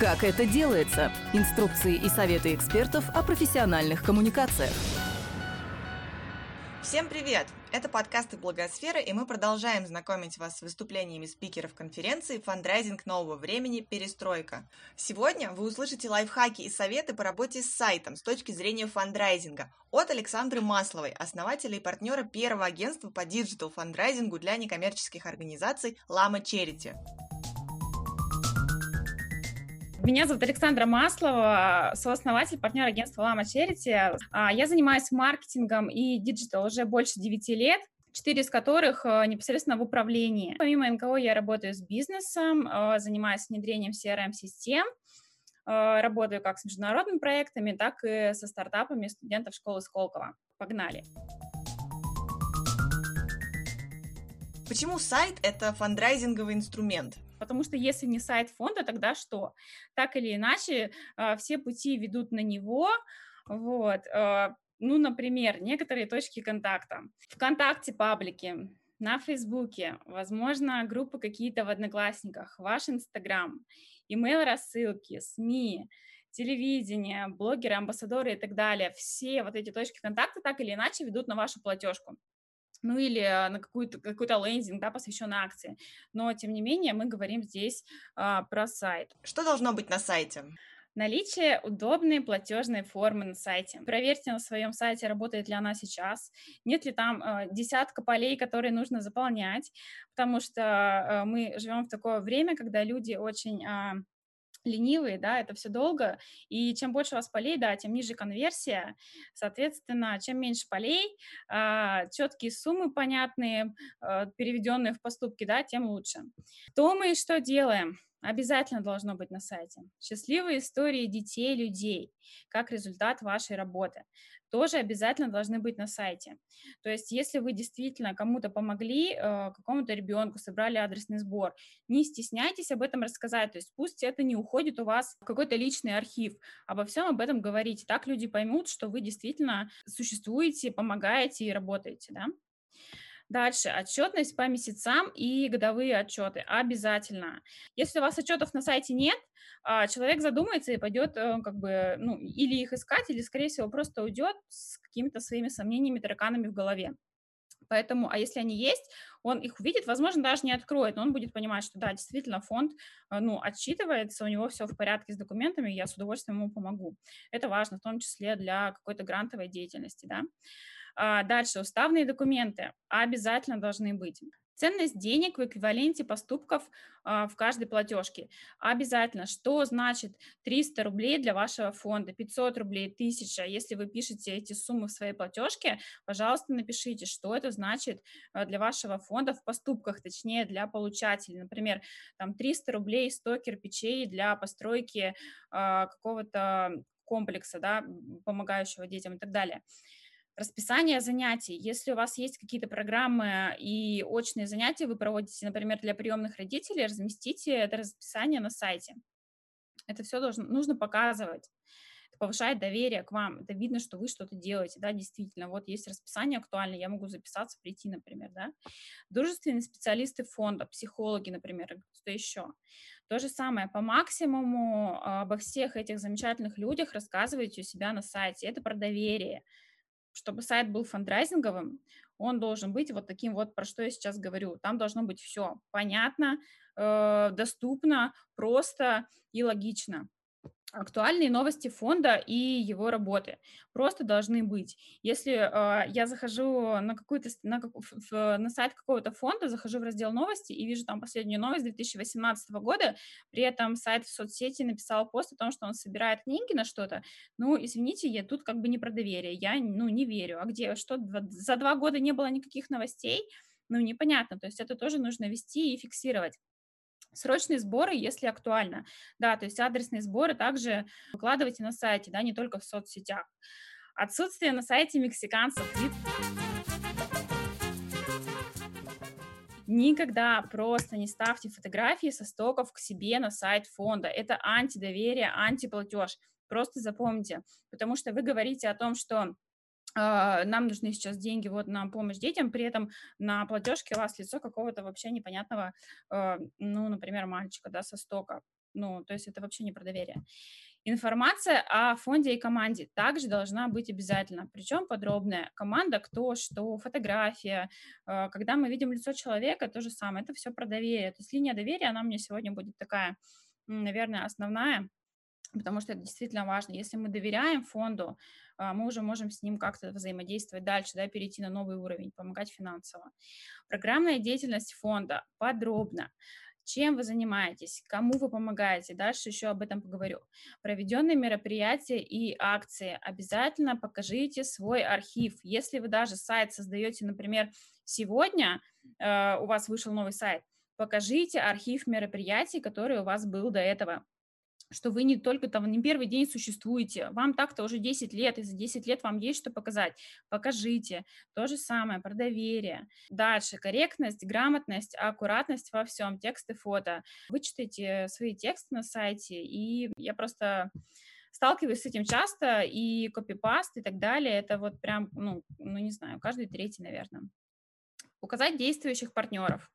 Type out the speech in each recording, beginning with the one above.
Как это делается? Инструкции и советы экспертов о профессиональных коммуникациях. Всем привет! Это подкасты Благосфера, и мы продолжаем знакомить вас с выступлениями спикеров конференции «Фандрайзинг нового времени. Перестройка». Сегодня вы услышите лайфхаки и советы по работе с сайтом с точки зрения фандрайзинга от Александры Масловой, основателя и партнера первого агентства по digital-фандрайзингу для некоммерческих организаций «Лама Charity». Меня зовут Александра Маслова, сооснователь, партнер агентства Lama Charity. А, я занимаюсь маркетингом и digital уже больше 9 лет четыре из которых э, непосредственно в управлении. Помимо НКО я работаю с бизнесом, э, занимаюсь внедрением CRM-систем, э, работаю как с международными проектами, так и со стартапами студентов школы Сколково. Погнали! Почему сайт – это фандрайзинговый инструмент? Потому что если не сайт фонда, тогда что? Так или иначе, а, все пути ведут на него, вот, а, ну, например, некоторые точки контакта. Вконтакте паблики, на Фейсбуке, возможно, группы какие-то в Одноклассниках, ваш Инстаграм, имейл рассылки, СМИ, телевидение, блогеры, амбассадоры и так далее. Все вот эти точки контакта так или иначе ведут на вашу платежку ну или на какую-то, какой-то лендинг, да, посвященный акции. Но, тем не менее, мы говорим здесь а, про сайт. Что должно быть на сайте? Наличие удобной платежной формы на сайте. Проверьте на своем сайте, работает ли она сейчас, нет ли там э, десятка полей, которые нужно заполнять, потому что э, мы живем в такое время, когда люди очень э, ленивые, да, это все долго, и чем больше у вас полей, да, тем ниже конверсия, соответственно, чем меньше полей, а, четкие суммы понятные, а, переведенные в поступки, да, тем лучше. То мы что делаем? Обязательно должно быть на сайте. Счастливые истории детей, людей, как результат вашей работы тоже обязательно должны быть на сайте. То есть, если вы действительно кому-то помогли, э, какому-то ребенку, собрали адресный сбор, не стесняйтесь об этом рассказать. То есть, пусть это не уходит у вас в какой-то личный архив. Обо всем об этом говорите. Так люди поймут, что вы действительно существуете, помогаете и работаете, да. Дальше, отчетность по месяцам и годовые отчеты. Обязательно. Если у вас отчетов на сайте нет, а, человек задумается и пойдет э, как бы, ну, или их искать, или, скорее всего, просто уйдет с какими-то своими сомнениями, тараканами в голове. Поэтому, а если они есть, он их увидит, возможно, даже не откроет, но он будет понимать, что да, действительно фонд, э, ну, отчитывается, у него все в порядке с документами, я с удовольствием ему помогу. Это важно, в том числе для какой-то грантовой деятельности, да. А, дальше, уставные документы обязательно должны быть. Ценность денег в эквиваленте поступков а, в каждой платежке. Обязательно. Что значит 300 рублей для вашего фонда, 500 рублей, 1000? Если вы пишете эти суммы в своей платежке, пожалуйста, напишите, что это значит а, для вашего фонда в поступках, точнее, для получателей. Например, там 300 рублей 100 кирпичей для постройки а, какого-то комплекса, да, помогающего детям и так далее. Расписание занятий. Если у вас есть какие-то программы и очные занятия вы проводите, например, для приемных родителей, разместите это расписание на сайте. Это все должно, нужно показывать. Это повышает доверие к вам. Это видно, что вы что-то делаете, да, действительно. Вот есть расписание актуальное, я могу записаться, прийти, например, да. Дружественные специалисты фонда, психологи, например, что еще. То же самое, по максимуму обо всех этих замечательных людях рассказывайте у себя на сайте. Это про доверие чтобы сайт был фандрайзинговым, он должен быть вот таким вот, про что я сейчас говорю. Там должно быть все понятно, э, доступно, просто и логично актуальные новости фонда и его работы просто должны быть. Если э, я захожу на какую-то на, на сайт какого-то фонда, захожу в раздел новости и вижу там последнюю новость 2018 года, при этом сайт в соцсети написал пост о том, что он собирает книги на что-то, ну, извините, я тут как бы не про доверие, я, ну, не верю. А где, что, за два года не было никаких новостей? Ну, непонятно, то есть это тоже нужно вести и фиксировать. Срочные сборы, если актуально. Да, то есть адресные сборы также выкладывайте на сайте, да, не только в соцсетях. Отсутствие на сайте мексиканцев. Никогда просто не ставьте фотографии со стоков к себе на сайт фонда. Это антидоверие, антиплатеж. Просто запомните, потому что вы говорите о том, что нам нужны сейчас деньги вот на помощь детям, при этом на платежке у вас лицо какого-то вообще непонятного, а, ну, например, мальчика, да, со стока. Ну, то есть это вообще не про доверие. Информация о фонде и команде также должна быть обязательно, причем подробная. Команда, кто, что, фотография. Э, когда мы видим лицо человека, то же самое. Это все про доверие. То есть линия доверия, она меня сегодня будет такая, наверное, основная, потому что это действительно важно. Если мы доверяем фонду, а, мы уже можем с ним как-то взаимодействовать дальше, да, перейти на новый уровень, помогать финансово. Программная деятельность фонда подробно чем вы занимаетесь, кому вы помогаете. Дальше еще об этом поговорю. Проведенные мероприятия и акции. Обязательно покажите свой архив. Если вы даже сайт создаете, например, сегодня э, у вас вышел новый сайт, покажите архив мероприятий, который у вас был до этого что вы не только там не первый день существуете, вам так-то уже 10 лет, и за 10 лет вам есть что показать. Покажите. То же самое про доверие. Дальше корректность, грамотность, аккуратность во всем, тексты, фото. Вычитайте свои тексты на сайте, и я просто сталкиваюсь с этим часто, и копипаст и так далее, это вот прям, ну, ну не знаю, каждый третий, наверное. Указать действующих партнеров.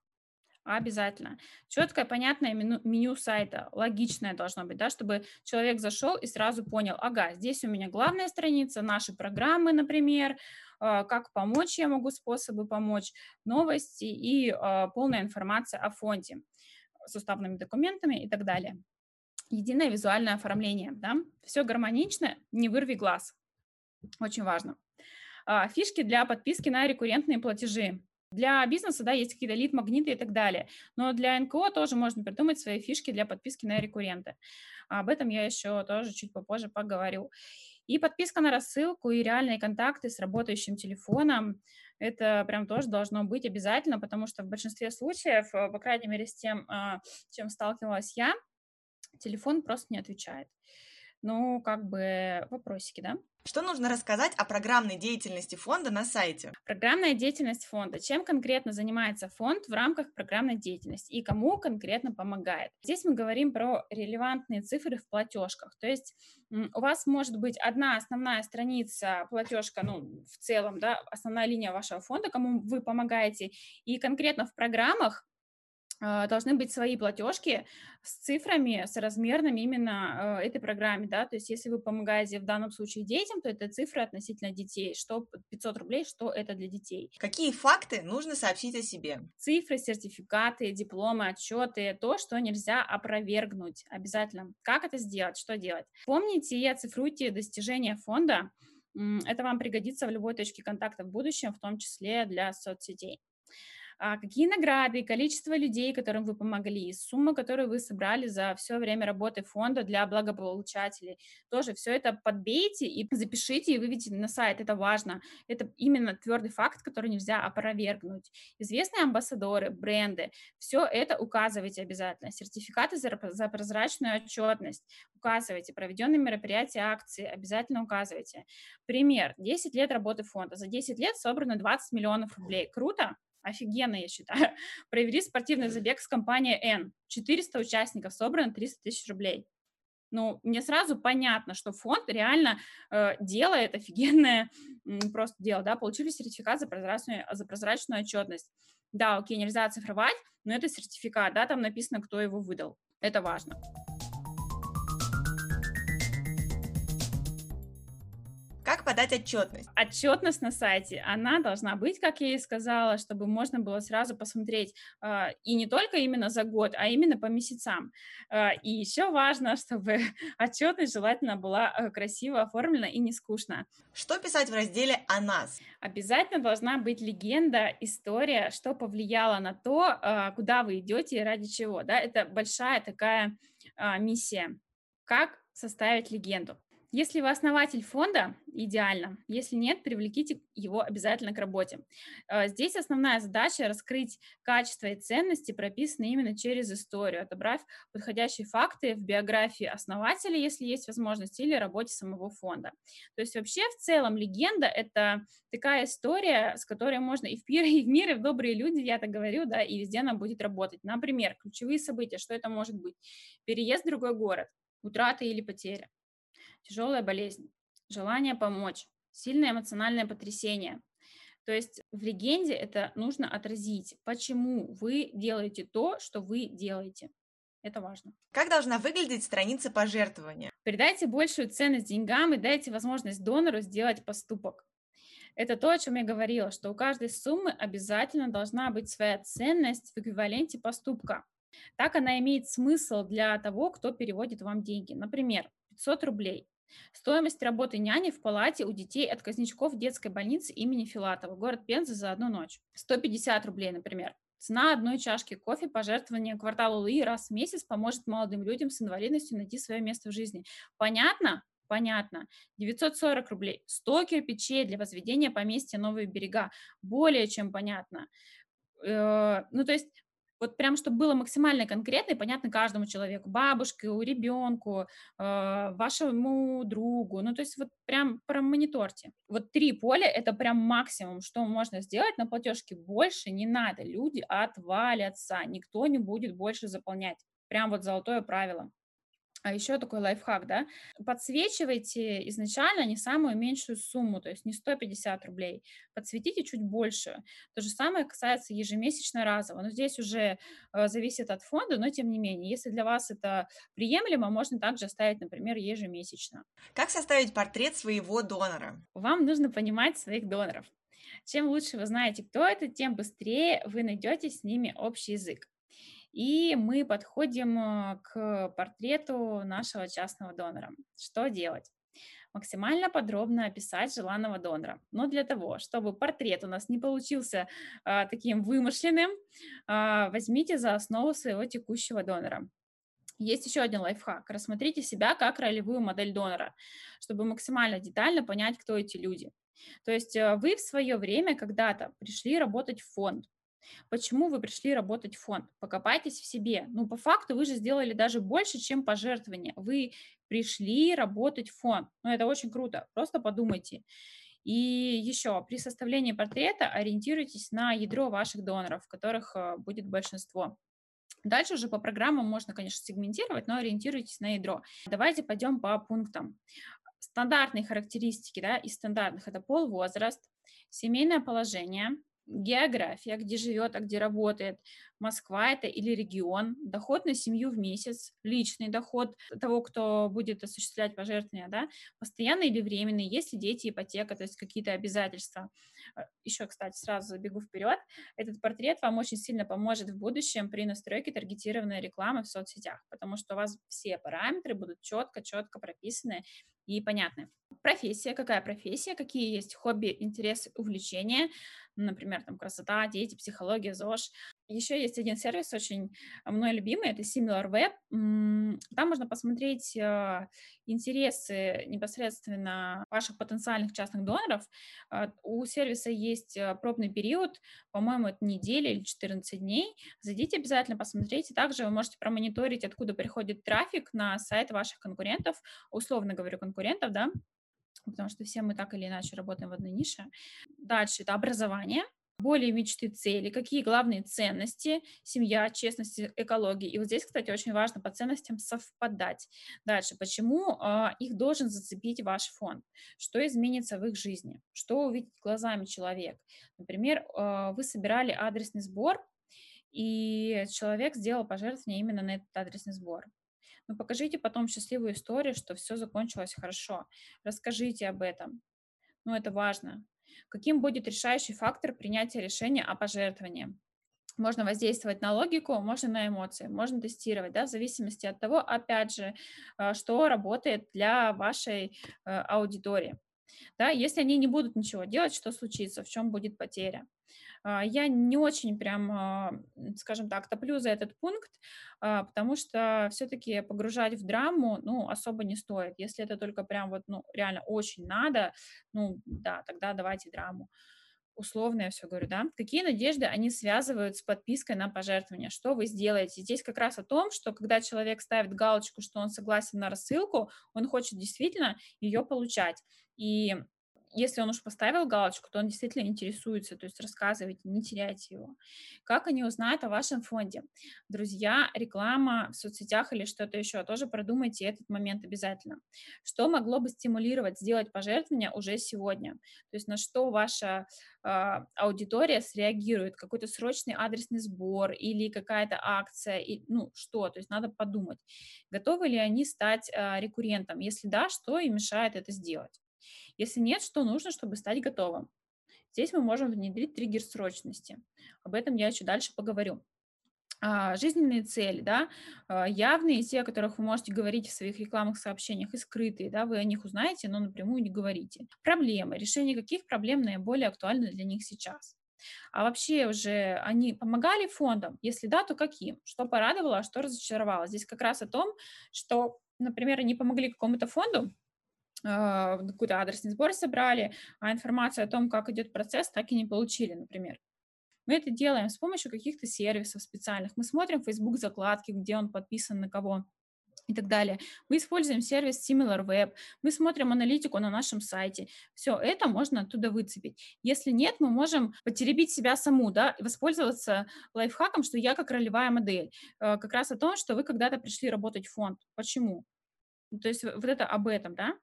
Обязательно. Четкое, понятное меню, меню сайта, логичное должно быть, да, чтобы человек зашел и сразу понял, ага, здесь у меня главная страница, наши программы, например, а, как помочь, я могу способы помочь, новости и а, полная информация о фонде с уставными документами и так далее. Единое визуальное оформление, да, все гармонично, не вырви глаз, очень важно. А, фишки для подписки на рекуррентные платежи. Для бизнеса, да, есть какие-то лид-магниты и так далее, но для НКО тоже можно придумать свои фишки для подписки на рекурренты. Об этом я еще тоже чуть попозже поговорю. И подписка на рассылку и реальные контакты с работающим телефоном, это прям тоже должно быть обязательно, потому что в большинстве случаев, э, по крайней мере, с тем, а, чем сталкивалась я, телефон просто не отвечает. Ну, как бы вопросики, да? Что нужно рассказать о программной деятельности фонда на сайте? Программная деятельность фонда. Чем конкретно занимается фонд в рамках программной деятельности и кому конкретно помогает? Здесь мы говорим про релевантные цифры в платежках. То есть у вас может быть одна основная страница платежка, ну, в целом, да, основная линия вашего фонда, кому вы помогаете, и конкретно в программах должны быть свои платежки с цифрами, с размерными именно э, этой программе, да, то есть если вы помогаете в данном случае детям, то это цифры относительно детей, что 500 рублей, что это для детей. Какие факты нужно сообщить о себе? Цифры, сертификаты, дипломы, отчеты, то, что нельзя опровергнуть обязательно. Как это сделать, что делать? Помните и оцифруйте достижения фонда, это вам пригодится в любой точке контакта в будущем, в том числе для соцсетей. А какие награды, количество людей, которым вы помогли, сумма, которую вы собрали за все время работы фонда для благополучателей. Тоже все это подбейте и запишите и выведите на сайт. Это важно. Это именно твердый факт, который нельзя опровергнуть. Известные амбассадоры, бренды, все это указывайте обязательно. Сертификаты за, прозрачную отчетность указывайте. Проведенные мероприятия, акции обязательно указывайте. Пример. 10 лет работы фонда. За 10 лет собрано 20 миллионов рублей. Круто? Офигенно, я считаю. Провели спортивный забег с компанией N. 400 участников, собрано 300 тысяч рублей. Ну, мне сразу понятно, что фонд реально э, делает офигенное э, просто дело, да, получили сертификат за прозрачную, за прозрачную отчетность. Да, окей, нельзя оцифровать, но это сертификат, да, там написано, кто его выдал. Это важно. Подать отчетность? Отчетность на сайте, она должна быть, как я и сказала, чтобы можно было сразу посмотреть э, и не только именно за год, а именно по месяцам. Э, и еще важно, чтобы отчетность желательно была э, красиво оформлена и не скучно. Что писать в разделе «О нас»? Обязательно должна быть легенда, история, что повлияло на то, э, куда вы идете и ради чего. Да? Это большая такая миссия. Как составить легенду? Если вы основатель фонда, идеально. Если нет, привлеките его обязательно к работе. Э, здесь основная задача раскрыть качество и ценности, прописанные именно через историю, отобрав подходящие факты в биографии основателя, если есть возможность, или работе самого фонда. То есть вообще в целом легенда — это такая история, с которой можно и в мир, и в мир, и в добрые люди, я так говорю, да, и везде она будет работать. Например, ключевые события, что это может быть? Переезд в другой город, утрата или потеря тяжелая болезнь, желание помочь, сильное эмоциональное потрясение. То есть в легенде это нужно отразить, почему вы делаете то, что вы делаете. Это важно. Как должна выглядеть страница пожертвования? Передайте большую ценность деньгам и дайте возможность донору сделать поступок. Это то, о чем я говорила, что у каждой суммы обязательно должна быть своя ценность в эквиваленте поступка. Так она имеет смысл для того, кто переводит вам деньги. Например, 500 рублей. Стоимость работы няни в палате у детей отказничков детской больницы имени Филатова, город Пенза за одну ночь. 150 рублей, например. Цена одной чашки кофе, пожертвование кварталу Луи раз в месяц поможет молодым людям с инвалидностью найти свое место в жизни. Понятно? Понятно. 940 рублей. 100 кирпичей для возведения поместья Новые берега. Более чем понятно. Э, ну, то есть вот прям, чтобы было максимально конкретно и понятно каждому человеку, бабушке, у ребенку, э, вашему другу, ну, то есть вот прям промониторьте. Вот три поля – это прям максимум, что можно сделать, на платежке больше не надо, люди отвалятся, никто не будет больше заполнять. Прям вот золотое правило. А еще такой лайфхак, да, подсвечивайте изначально не самую меньшую сумму, то есть не 150 рублей, подсветите чуть больше. То же самое касается ежемесячно разово, но здесь уже э, зависит от фонда, но тем не менее, если для вас это приемлемо, можно также оставить, например, ежемесячно. Как составить портрет своего донора? Вам нужно понимать своих доноров. Чем лучше вы знаете, кто это, тем быстрее вы найдете с ними общий язык. И мы подходим э, к портрету нашего частного донора. Что делать? максимально подробно описать желанного донора. Но для того, чтобы портрет у нас не получился а, таким вымышленным, а, возьмите за основу своего текущего донора. Есть еще один лайфхак. Рассмотрите себя как ролевую модель донора, чтобы максимально детально понять, кто эти люди. То есть э, вы в свое время когда-то пришли работать в фонд, Почему вы пришли работать в фонд? Покопайтесь в себе. Ну, по факту вы же сделали даже больше, чем пожертвование. Вы пришли работать в фонд. Ну, это очень круто. Просто подумайте. И еще, при составлении портрета ориентируйтесь на ядро ваших доноров, которых э, будет большинство. Дальше уже по программам можно, конечно, сегментировать, но ориентируйтесь на ядро. Давайте пойдем по пунктам. Стандартные характеристики да, из стандартных – это пол, возраст, семейное положение, география, где живет, а где работает, Москва это или регион, доход на семью в месяц, личный доход того, кто будет осуществлять пожертвования, да, постоянный или временный, есть ли дети, ипотека, то есть какие-то обязательства. А, Еще, кстати, сразу забегу вперед, этот портрет вам очень сильно поможет в будущем при настройке таргетированной рекламы в соцсетях, потому что у вас все параметры будут четко-четко прописаны и понятны. Профессия, какая профессия, какие есть хобби, интересы, увлечения, например, там красота, дети, психология, ЗОЖ. Еще есть один сервис очень мной любимый, это SimilarWeb. Там можно посмотреть э, интересы непосредственно ваших потенциальных частных доноров. А, у сервиса есть пробный период, по-моему, это неделя или 14 дней. Зайдите обязательно, посмотрите. Также вы можете промониторить, откуда приходит трафик на сайт ваших конкурентов, условно говорю, конкурентов, да, потому что все мы так или иначе работаем в одной нише. Дальше это образование, более мечты, цели, какие главные ценности, семья, честность, экология. И вот здесь, кстати, очень важно по ценностям совпадать. Дальше, почему э, их должен зацепить ваш фонд? Что изменится в их жизни? Что увидит глазами человек? Например, э, вы собирали адресный сбор, и человек сделал пожертвование именно на этот адресный сбор. Ну, покажите потом счастливую историю, что все закончилось хорошо. Расскажите об этом. Ну, это важно. Каким будет решающий фактор принятия решения о пожертвовании? Можно воздействовать на логику, можно на эмоции, можно тестировать, да, в зависимости от того, опять же, э, что работает для вашей э, аудитории. Да, если они не будут ничего делать, что случится, в чем будет потеря. А, я не очень прям, а, скажем так, топлю за этот пункт, а, потому что все-таки погружать в драму, ну, особо не стоит. Если это только прям вот, ну, реально очень надо, ну, да, тогда давайте драму условно я все говорю, да, какие надежды они связывают с подпиской на пожертвование, что вы сделаете. Здесь как раз о том, что когда человек ставит галочку, что он согласен на рассылку, он хочет действительно ее получать. И если он уж поставил галочку, то он действительно интересуется, то есть рассказывайте, не теряйте его. Как они узнают о вашем фонде? Друзья, реклама в соцсетях или что-то еще, тоже продумайте этот момент обязательно. Что могло бы стимулировать сделать пожертвование уже сегодня? То есть на что ваша э, аудитория среагирует? Какой-то срочный адресный сбор или какая-то акция, и, ну что? То есть надо подумать, готовы ли они стать э, рекуррентом? Если да, что им мешает это сделать? Если нет, что нужно, чтобы стать готовым? Здесь мы можем внедрить триггер срочности. Об этом я еще дальше поговорю. А, жизненные цели, да, а, явные, те, о которых вы можете говорить в своих рекламных сообщениях, и скрытые, да, вы о них узнаете, но напрямую не говорите. Проблемы, решение каких проблем наиболее актуальны для них сейчас. А вообще уже они помогали фондам? Если да, то каким? Что порадовало, а что разочаровало? Здесь как раз о том, что, например, они помогли какому-то фонду, какой-то адресный сбор собрали, а информацию о том, как идет процесс, так и не получили, например. Мы это делаем с помощью каких-то сервисов специальных. Мы смотрим Facebook закладки, где он подписан на кого и так далее. Мы используем сервис SimilarWeb, мы смотрим аналитику на нашем сайте. Все это можно оттуда выцепить. Если нет, мы можем потеребить себя саму, да, и воспользоваться лайфхаком, что я как ролевая модель. Э, как раз о том, что вы когда-то пришли работать в фонд. Почему? То есть вот это об этом, да.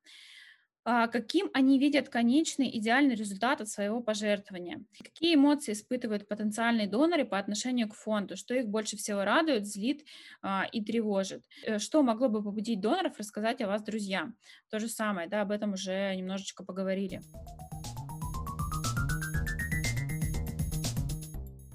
А, каким они видят конечный идеальный результат от своего пожертвования, какие эмоции испытывают потенциальные доноры по отношению к фонду, что их больше всего радует, злит а, и тревожит, э, что могло бы побудить доноров рассказать о вас друзьям. То же самое, да, об этом уже немножечко поговорили.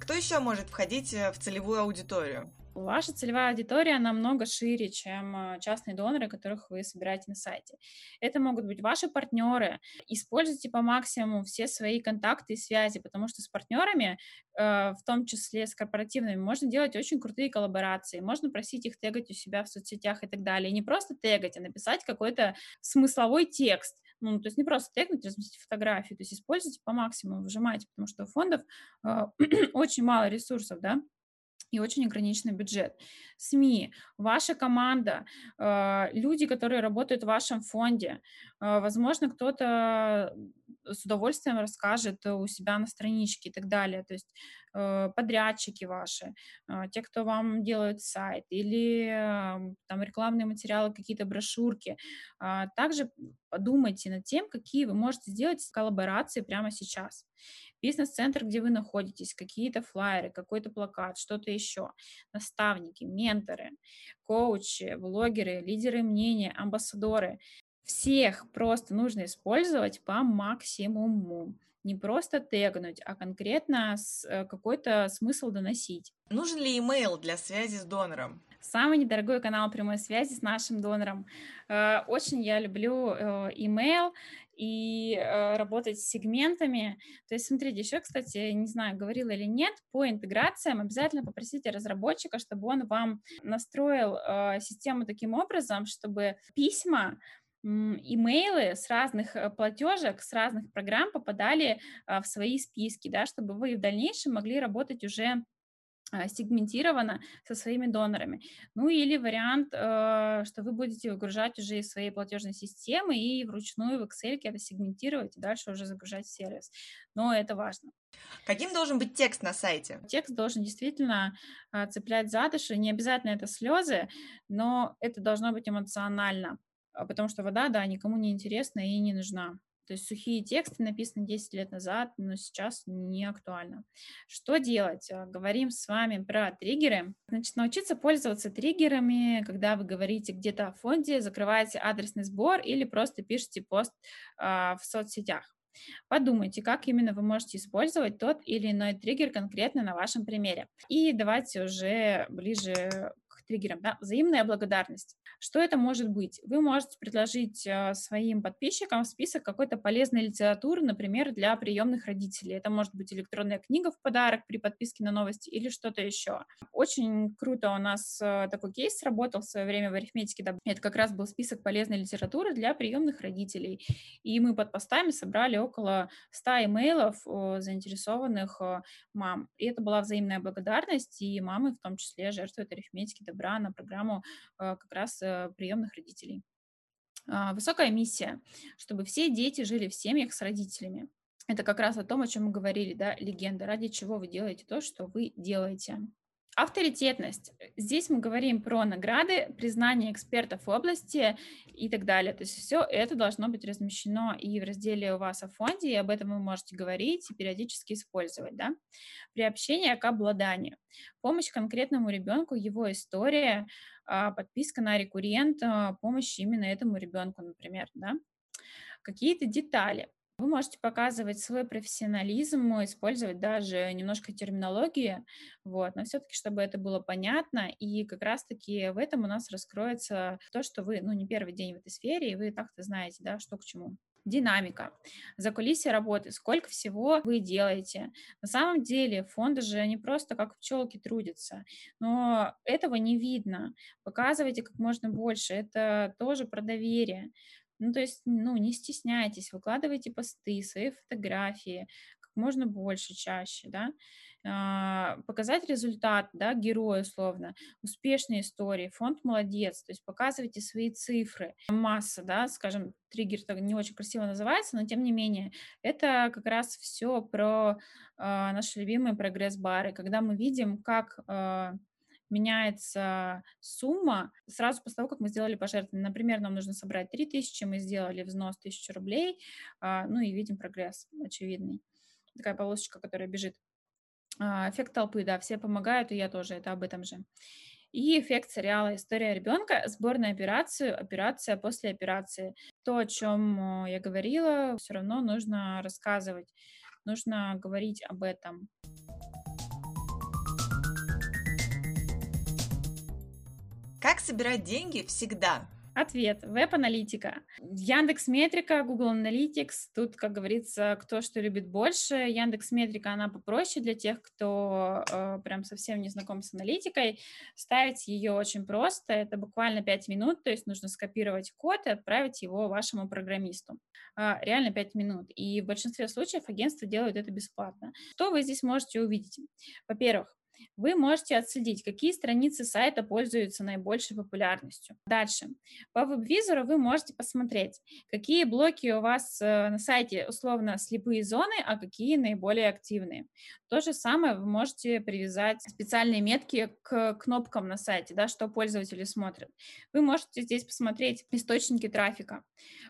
Кто еще может входить э, в целевую аудиторию? Ваша целевая аудитория намного шире, чем э, частные доноры, которых вы собираете на сайте. Это могут быть ваши партнеры. Используйте по максимуму все свои контакты и связи, потому что с партнерами, э, в том числе с корпоративными, можно делать очень крутые коллаборации. Можно просить их тегать у себя в соцсетях и так далее. И не просто тегать, а написать какой-то смысловой текст. Ну, то есть не просто тегнуть, разместить фотографию, то есть используйте по максимуму, выжимайте, потому что у фондов э, очень мало ресурсов, да, и очень ограниченный бюджет. СМИ, ваша команда, э, люди, которые работают в вашем фонде. Э, возможно, кто-то с удовольствием расскажет у себя на страничке и так далее. То есть э, подрядчики ваши, те, кто вам делают сайт или там рекламные материалы, какие-то брошюрки. А также подумайте над тем, какие вы можете сделать коллаборации прямо сейчас бизнес-центр, где вы находитесь, какие-то флайеры, какой-то плакат, что-то еще, наставники, менторы, коучи, блогеры, лидеры мнения, амбассадоры. Всех просто нужно использовать по максимуму. Не просто тегнуть, а конкретно э, какой-то смысл доносить. Нужен ли имейл для связи с донором? Самый недорогой канал прямой связи с нашим донором. Э, очень я люблю э, имейл и работать с сегментами. То есть, смотрите, еще, кстати, не знаю, говорила или нет, по интеграциям обязательно попросите разработчика, чтобы он вам настроил систему таким образом, чтобы письма имейлы с разных э, платежек, с разных программ попадали в свои списки, да, чтобы вы в дальнейшем могли работать уже а, сегментировано со своими донорами. Ну или вариант, э, что вы будете выгружать уже из своей платежной системы и вручную в Excel это сегментировать и дальше уже загружать в сервис. Но это важно. Каким должен быть текст на сайте? Текст должен действительно а, цеплять за души. Не обязательно это слезы, но это должно быть эмоционально, а, потому что вода, да, никому не интересна и не нужна. То есть сухие тексты написаны 10 лет назад, но сейчас не актуально. Что делать? А, говорим с вами про триггеры. Значит, научиться пользоваться триггерами, когда вы говорите где-то о фонде, закрываете адресный сбор или просто пишете пост а, в соцсетях. Подумайте, как именно вы можете использовать тот или иной триггер конкретно на вашем примере. И давайте уже ближе триггером, да, взаимная благодарность. Что это может быть? Вы можете предложить э, своим подписчикам список какой-то полезной литературы, например, для приемных родителей. Это может быть электронная книга в подарок при подписке на новости или что-то еще. Очень круто у нас э, такой кейс сработал в свое время в арифметике. Да. Это как раз был список полезной литературы для приемных родителей. И мы под постами собрали около 100 имейлов заинтересованных э, мам. И это была взаимная благодарность, и мамы в том числе жертвуют арифметики добра на программу э, как раз э, приемных родителей. А, высокая миссия, чтобы все дети жили в семьях с родителями. Это как раз о том, о чем мы говорили, да, легенда, ради чего вы делаете то, что вы делаете. Авторитетность. Здесь мы говорим про награды, признание экспертов в области и так далее. То есть все это должно быть размещено и в разделе у вас о фонде, и об этом вы можете говорить и периодически использовать. Да? Приобщение к обладанию. Помощь конкретному ребенку, его история, а, подписка на рекуррент, а, помощь именно этому ребенку, например. Да? Какие-то детали. Вы можете показывать свой профессионализм, использовать даже немножко терминологии, вот, но все-таки, чтобы это было понятно, и как раз-таки в этом у нас раскроется то, что вы, ну, не первый день в этой сфере, и вы так-то знаете, да, что к чему динамика, за кулисье работы, сколько всего вы делаете. На самом деле фонды же не просто как пчелки трудятся, но этого не видно. Показывайте как можно больше, это тоже про доверие. Ну, то есть, ну, не стесняйтесь, выкладывайте посты, свои фотографии как можно больше, чаще, да, а, показать результат, да, героя условно, успешные истории, фонд молодец, то есть показывайте свои цифры, масса, да, скажем, триггер так не очень красиво называется, но тем не менее, это как раз все про а, наши любимые прогресс-бары, когда мы видим, как а, меняется сумма сразу после того, как мы сделали пожертвование. Например, нам нужно собрать 3000, мы сделали взнос 1000 рублей, а, ну и видим прогресс очевидный. Такая полосочка, которая бежит. А, эффект толпы, да, все помогают, и я тоже, это об этом же. И эффект сериала «История ребенка», сбор на операцию, операция после операции. То, о чем я говорила, все равно нужно рассказывать, нужно говорить об этом. Собирать деньги всегда? Ответ. Веб-аналитика. Яндекс Метрика, Google Analytics. Тут, как говорится, кто что любит больше. Яндекс Метрика, она попроще для тех, кто э, прям совсем не знаком с аналитикой. Ставить ее очень просто. Это буквально 5 минут, то есть нужно скопировать код и отправить его вашему программисту. Э, реально 5 минут. И в большинстве случаев агентства делают это бесплатно. Что вы здесь можете увидеть? Во-первых, вы можете отследить, какие страницы сайта пользуются наибольшей популярностью. Дальше. По веб-визору вы можете посмотреть, какие блоки у вас э, на сайте условно слепые зоны, а какие наиболее активные. То же самое вы можете привязать специальные метки к кнопкам на сайте, да, что пользователи смотрят. Вы можете здесь посмотреть источники трафика.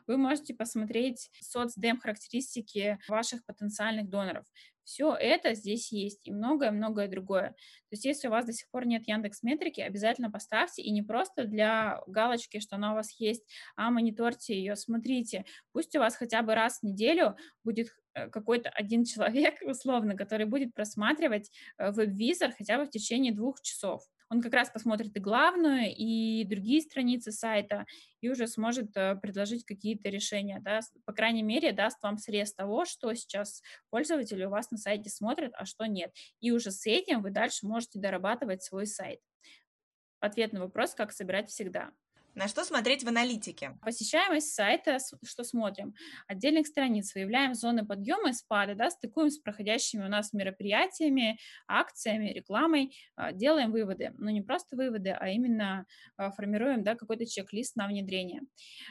Вы можете посмотреть соцдем-характеристики ваших потенциальных доноров. Все это здесь есть и многое-многое другое. То есть если у вас до сих пор нет Яндекс Метрики, обязательно поставьте и не просто для галочки, что она у вас есть, а мониторьте ее, смотрите. Пусть у вас хотя бы раз в неделю будет э, какой-то один человек, условно, который будет просматривать э, веб-визор хотя бы в течение двух часов он как раз посмотрит и главную, и другие страницы сайта, и уже сможет э, предложить какие-то решения, да, по крайней мере, даст вам срез того, что сейчас пользователи у вас на сайте смотрят, а что нет. И уже с этим вы дальше можете дорабатывать свой сайт. Ответ на вопрос, как собирать всегда. На что смотреть в аналитике? Посещаемость сайта, что смотрим? Отдельных страниц выявляем зоны подъема и спада, да, стыкуем с проходящими у нас мероприятиями, акциями, рекламой, а, делаем выводы. Но не просто выводы, а именно а, формируем да, какой-то чек-лист на внедрение.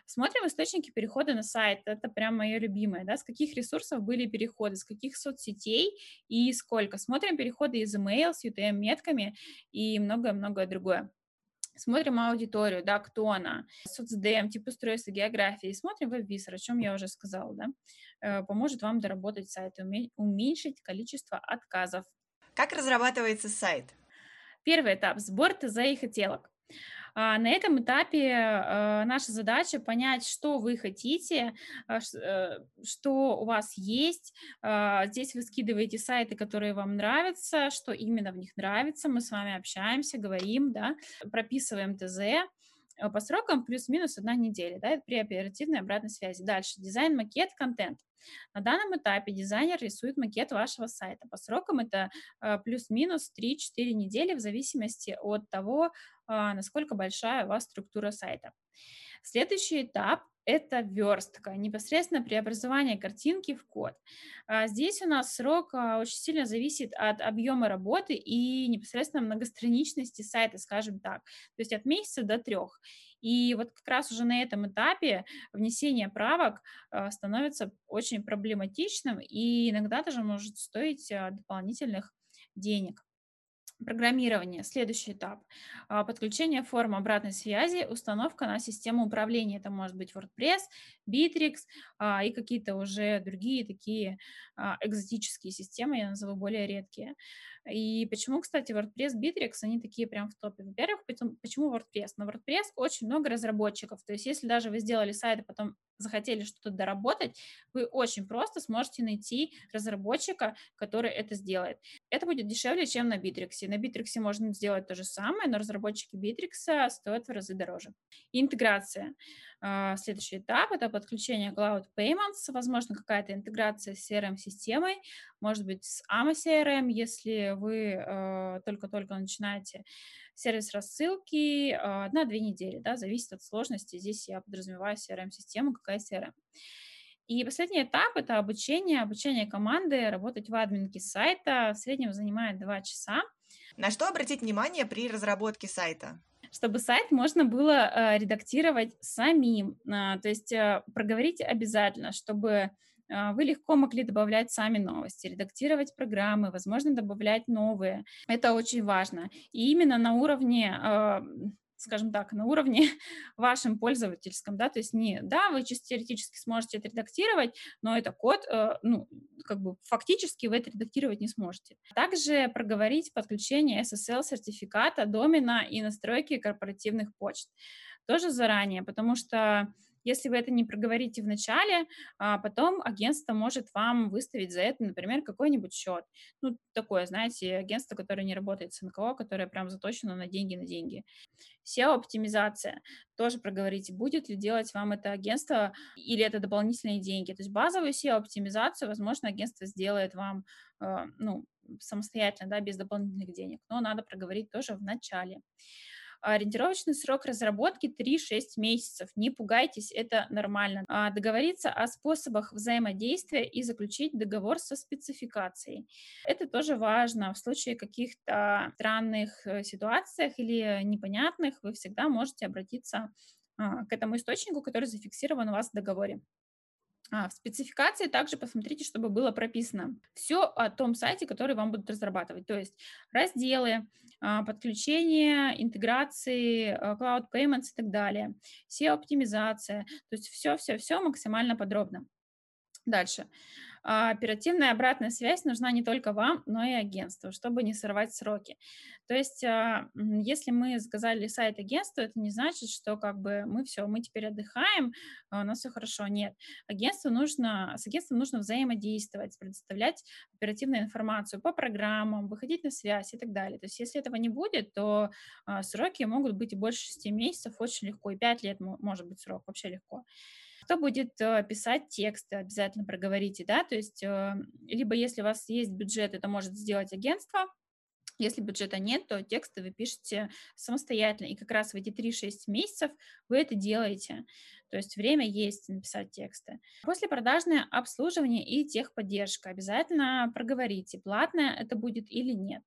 Смотрим источники перехода на сайт. Это прям мое любимое. Да, с каких ресурсов были переходы, с каких соцсетей и сколько. Смотрим переходы из email с UTM-метками и многое-многое другое. Смотрим аудиторию, да, кто она, соцдем, тип устройства, географии, смотрим веб-визор, о чем я уже сказала, да, э, поможет вам доработать сайт, уменьшить количество отказов. Как разрабатывается сайт? Первый этап – сбор ТЗ и хотелок. А, на этом этапе а, наша задача понять, что вы хотите, а, э, что у вас есть. Здесь вы скидываете сайты, которые вам нравятся, что именно в них нравится. Мы с вами общаемся, говорим, да, прописываем ТЗ по срокам плюс-минус одна неделя, да, при оперативной обратной связи. Дальше дизайн, макет, контент. На данном этапе дизайнер рисует макет вашего сайта. По срокам это плюс-минус 3-4 недели в зависимости от того, а, насколько большая у вас структура сайта. Следующий этап это верстка, непосредственно преобразование картинки в код. А, здесь у нас срок а, очень сильно зависит от объема работы и непосредственно многостраничности сайта, скажем так, то есть от месяца до трех. И вот как раз уже на этом этапе внесение правок э, становится очень проблематичным и иногда даже может стоить дополнительных денег. Программирование. Следующий этап. А, подключение форм обратной связи, установка на систему управления. Это может быть WordPress, Bittrex а, и какие-то уже другие такие а, экзотические системы, я назову более редкие. И почему, кстати, WordPress, Bittrex, они такие прям в топе? Во-первых, почему WordPress? На WordPress очень много разработчиков. То есть если даже вы сделали сайт, и потом захотели что-то доработать, вы очень просто сможете найти разработчика, который это сделает. Это будет дешевле, чем на Bittrex. На Bittrex можно сделать то же самое, но разработчики Bittrex стоят в разы дороже. Интеграция. А, следующий этап – это подключение Cloud Payments, возможно, какая-то интеграция с CRM-системой, может быть, с AMA CRM, если вы э, только-только начинаете сервис рассылки, а, одна-две недели, да, зависит от сложности. Здесь я подразумеваю CRM-систему, какая CRM. И последний этап – это обучение, обучение команды работать в админке сайта. В среднем занимает два часа. На что обратить внимание при разработке сайта? Чтобы сайт можно было э, редактировать самим. Э, то есть э, проговорить обязательно, чтобы э, вы легко могли добавлять сами новости, редактировать программы, возможно, добавлять новые. Это очень важно. И именно на уровне скажем так, на уровне вашем пользовательском, да, то есть не, да, вы чисто теоретически сможете это редактировать, но это код, э, ну, как бы фактически вы это редактировать не сможете. Также проговорить подключение SSL-сертификата, домена и настройки корпоративных почт. Тоже заранее, потому что если вы это не проговорите в начале, а потом агентство может вам выставить за это, например, какой-нибудь счет. Ну, такое, знаете, агентство, которое не работает с НКО, которое прям заточено на деньги на деньги. SEO-оптимизация. Тоже проговорите, будет ли делать вам это агентство или это дополнительные деньги. То есть базовую SEO-оптимизацию, возможно, агентство сделает вам э, ну, самостоятельно, да, без дополнительных денег, но надо проговорить тоже в начале. Ориентировочный срок разработки 3-6 месяцев. Не пугайтесь, это нормально. А, договориться о способах взаимодействия и заключить договор со спецификацией. Это тоже важно. В случае каких-то странных э, ситуациях или непонятных вы всегда можете обратиться а, к этому источнику, который зафиксирован у вас в договоре. А, в спецификации также посмотрите, чтобы было прописано все о том сайте, который вам будут разрабатывать. То есть разделы, а, подключение, интеграции, а, Cloud Payments и так далее, SEO-оптимизация. То есть все-все-все максимально подробно. Дальше. А, оперативная обратная связь нужна не только вам, но и агентству, чтобы не сорвать сроки. То есть, а, если мы заказали сайт агентства, это не значит, что как бы мы все, мы теперь отдыхаем, а у нас все хорошо. Нет, агентству нужно, с агентством нужно взаимодействовать, предоставлять оперативную информацию по программам, выходить на связь и так далее. То есть, если этого не будет, то сроки могут быть и больше 6 месяцев очень легко, и 5 лет может быть срок вообще легко. Кто будет э, писать тексты, обязательно проговорите, да, то есть э, либо если у вас есть бюджет, это может сделать агентство, если бюджета нет, то тексты вы пишете самостоятельно, и как раз в эти 3-6 месяцев вы это делаете. То есть время есть написать тексты. После продажное обслуживание и техподдержка. Обязательно проговорите, платное это будет или нет.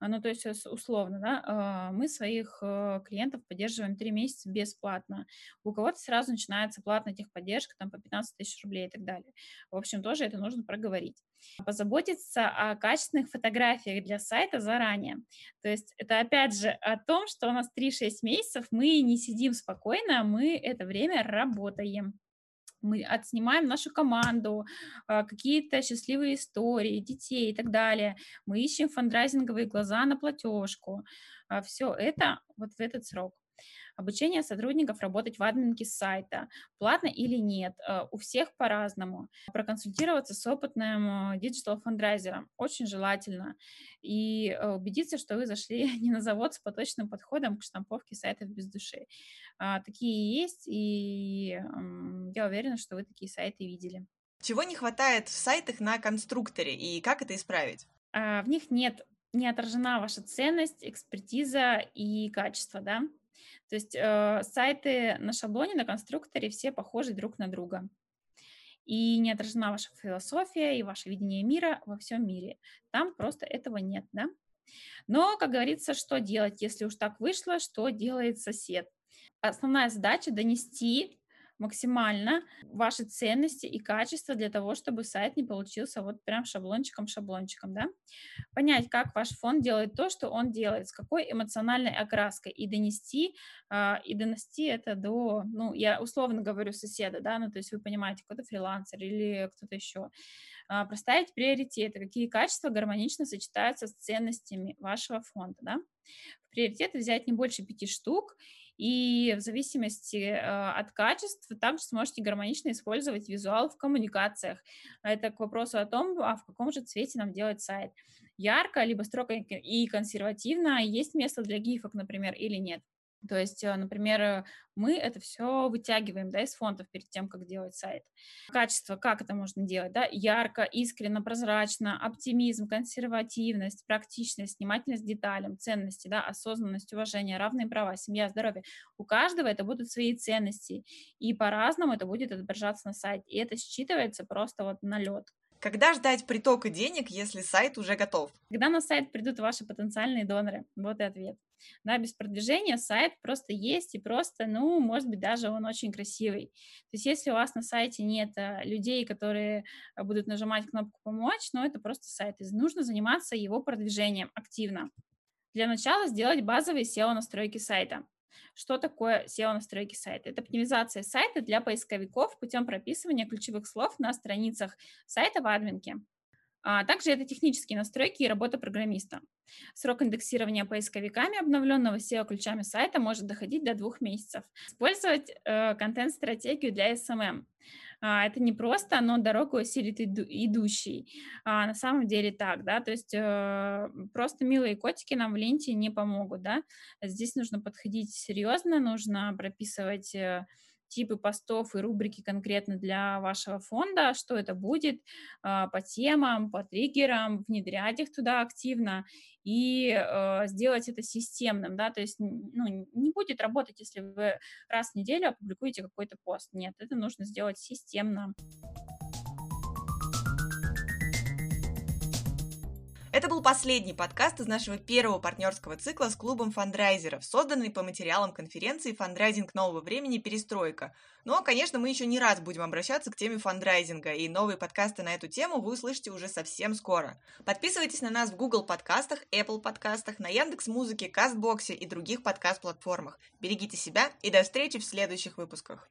А, ну, то есть условно, да, а, мы своих э, клиентов поддерживаем три месяца бесплатно. У кого-то сразу начинается платная техподдержка, там по 15 тысяч рублей и так далее. В общем, тоже это нужно проговорить. Позаботиться о качественных фотографиях для сайта заранее. То есть это опять же о том, что у нас 3-6 месяцев мы не сидим спокойно, мы это время работаем мы отснимаем нашу команду, а, какие-то счастливые истории детей и так далее. Мы ищем фандрайзинговые глаза на платежку. А, Все это вот в этот срок. Обучение сотрудников работать в админке сайта, платно или нет, э, у всех по-разному. Проконсультироваться с опытным э, digital-фандрайзером очень желательно. И э, убедиться, что вы зашли не на завод с поточным подходом к штамповке сайтов без души. А, такие есть, и я уверена, что вы такие сайты видели. Чего не хватает в сайтах на конструкторе и как это исправить? А, в них нет не отражена ваша ценность, экспертиза и качество, да. То есть э, сайты на шаблоне, на конструкторе все похожи друг на друга. И не отражена ваша философия и ваше видение мира во всем мире. Там просто этого нет, да? Но, как говорится, что делать, если уж так вышло, что делает сосед? основная задача донести максимально ваши ценности и качества для того, чтобы сайт не получился вот прям шаблончиком-шаблончиком, да. Понять, как ваш фонд делает то, что он делает, с какой эмоциональной окраской, и донести, а, и донести это до, ну, я условно говорю соседа, да, ну, то есть вы понимаете, кто-то фрилансер или кто-то еще. А, проставить приоритеты, какие качества гармонично сочетаются с ценностями вашего фонда, да. Приоритеты взять не больше пяти штук и в зависимости э, от качеств также сможете гармонично использовать визуал в коммуникациях. Это к вопросу о том, а в каком же цвете нам делать сайт. Ярко, либо строго и консервативно, есть место для гифок, например, или нет. То есть, э, например, э, мы это все вытягиваем да, из фондов перед тем, как делать сайт. Качество, как это можно делать? Да? Ярко, искренно, прозрачно, оптимизм, консервативность, практичность, внимательность к деталям, ценности, да, осознанность, уважение, равные права, семья, здоровье. У каждого это будут свои ценности, и по-разному это будет отображаться на сайте. И это считывается просто вот на лед. Когда ждать притока денег, если сайт уже готов? Когда на сайт придут ваши потенциальные доноры? Вот и ответ. Да, без продвижения сайт просто есть и просто, ну, может быть, даже он очень красивый. То есть если у вас на сайте нет а, людей, которые а, будут нажимать кнопку «Помочь», ну, это просто сайт. И нужно заниматься его продвижением активно. Для начала сделать базовые SEO-настройки сайта. Что такое SEO-настройки сайта? Это оптимизация сайта для поисковиков путем прописывания ключевых слов на страницах сайта в админке. А также это технические настройки и работа программиста. Срок индексирования поисковиками обновленного SEO-ключами сайта может доходить до двух месяцев. Использовать э, контент-стратегию для SMM. А, это не просто, но дорогу осилит иду, идущий. А, на самом деле так, да, то есть э, просто милые котики нам в ленте не помогут, да. Здесь нужно подходить серьезно, нужно прописывать э, типы постов и рубрики конкретно для вашего фонда, что это будет а, по темам, по триггерам, внедрять их туда активно и э, сделать это системным, да, то есть ну, не будет работать, если вы раз в неделю опубликуете какой-то пост. Нет, это нужно сделать системно. Это был последний подкаст из нашего первого партнерского цикла с клубом фандрайзеров, созданный по материалам конференции «Фандрайзинг нового времени. Перестройка». Но, конечно, мы еще не раз будем обращаться к теме фандрайзинга, и новые подкасты на эту тему вы услышите уже совсем скоро. Подписывайтесь на нас в Google подкастах, Apple подкастах, на Яндекс Музыке, Кастбоксе и других подкаст-платформах. Берегите себя и до встречи в следующих выпусках.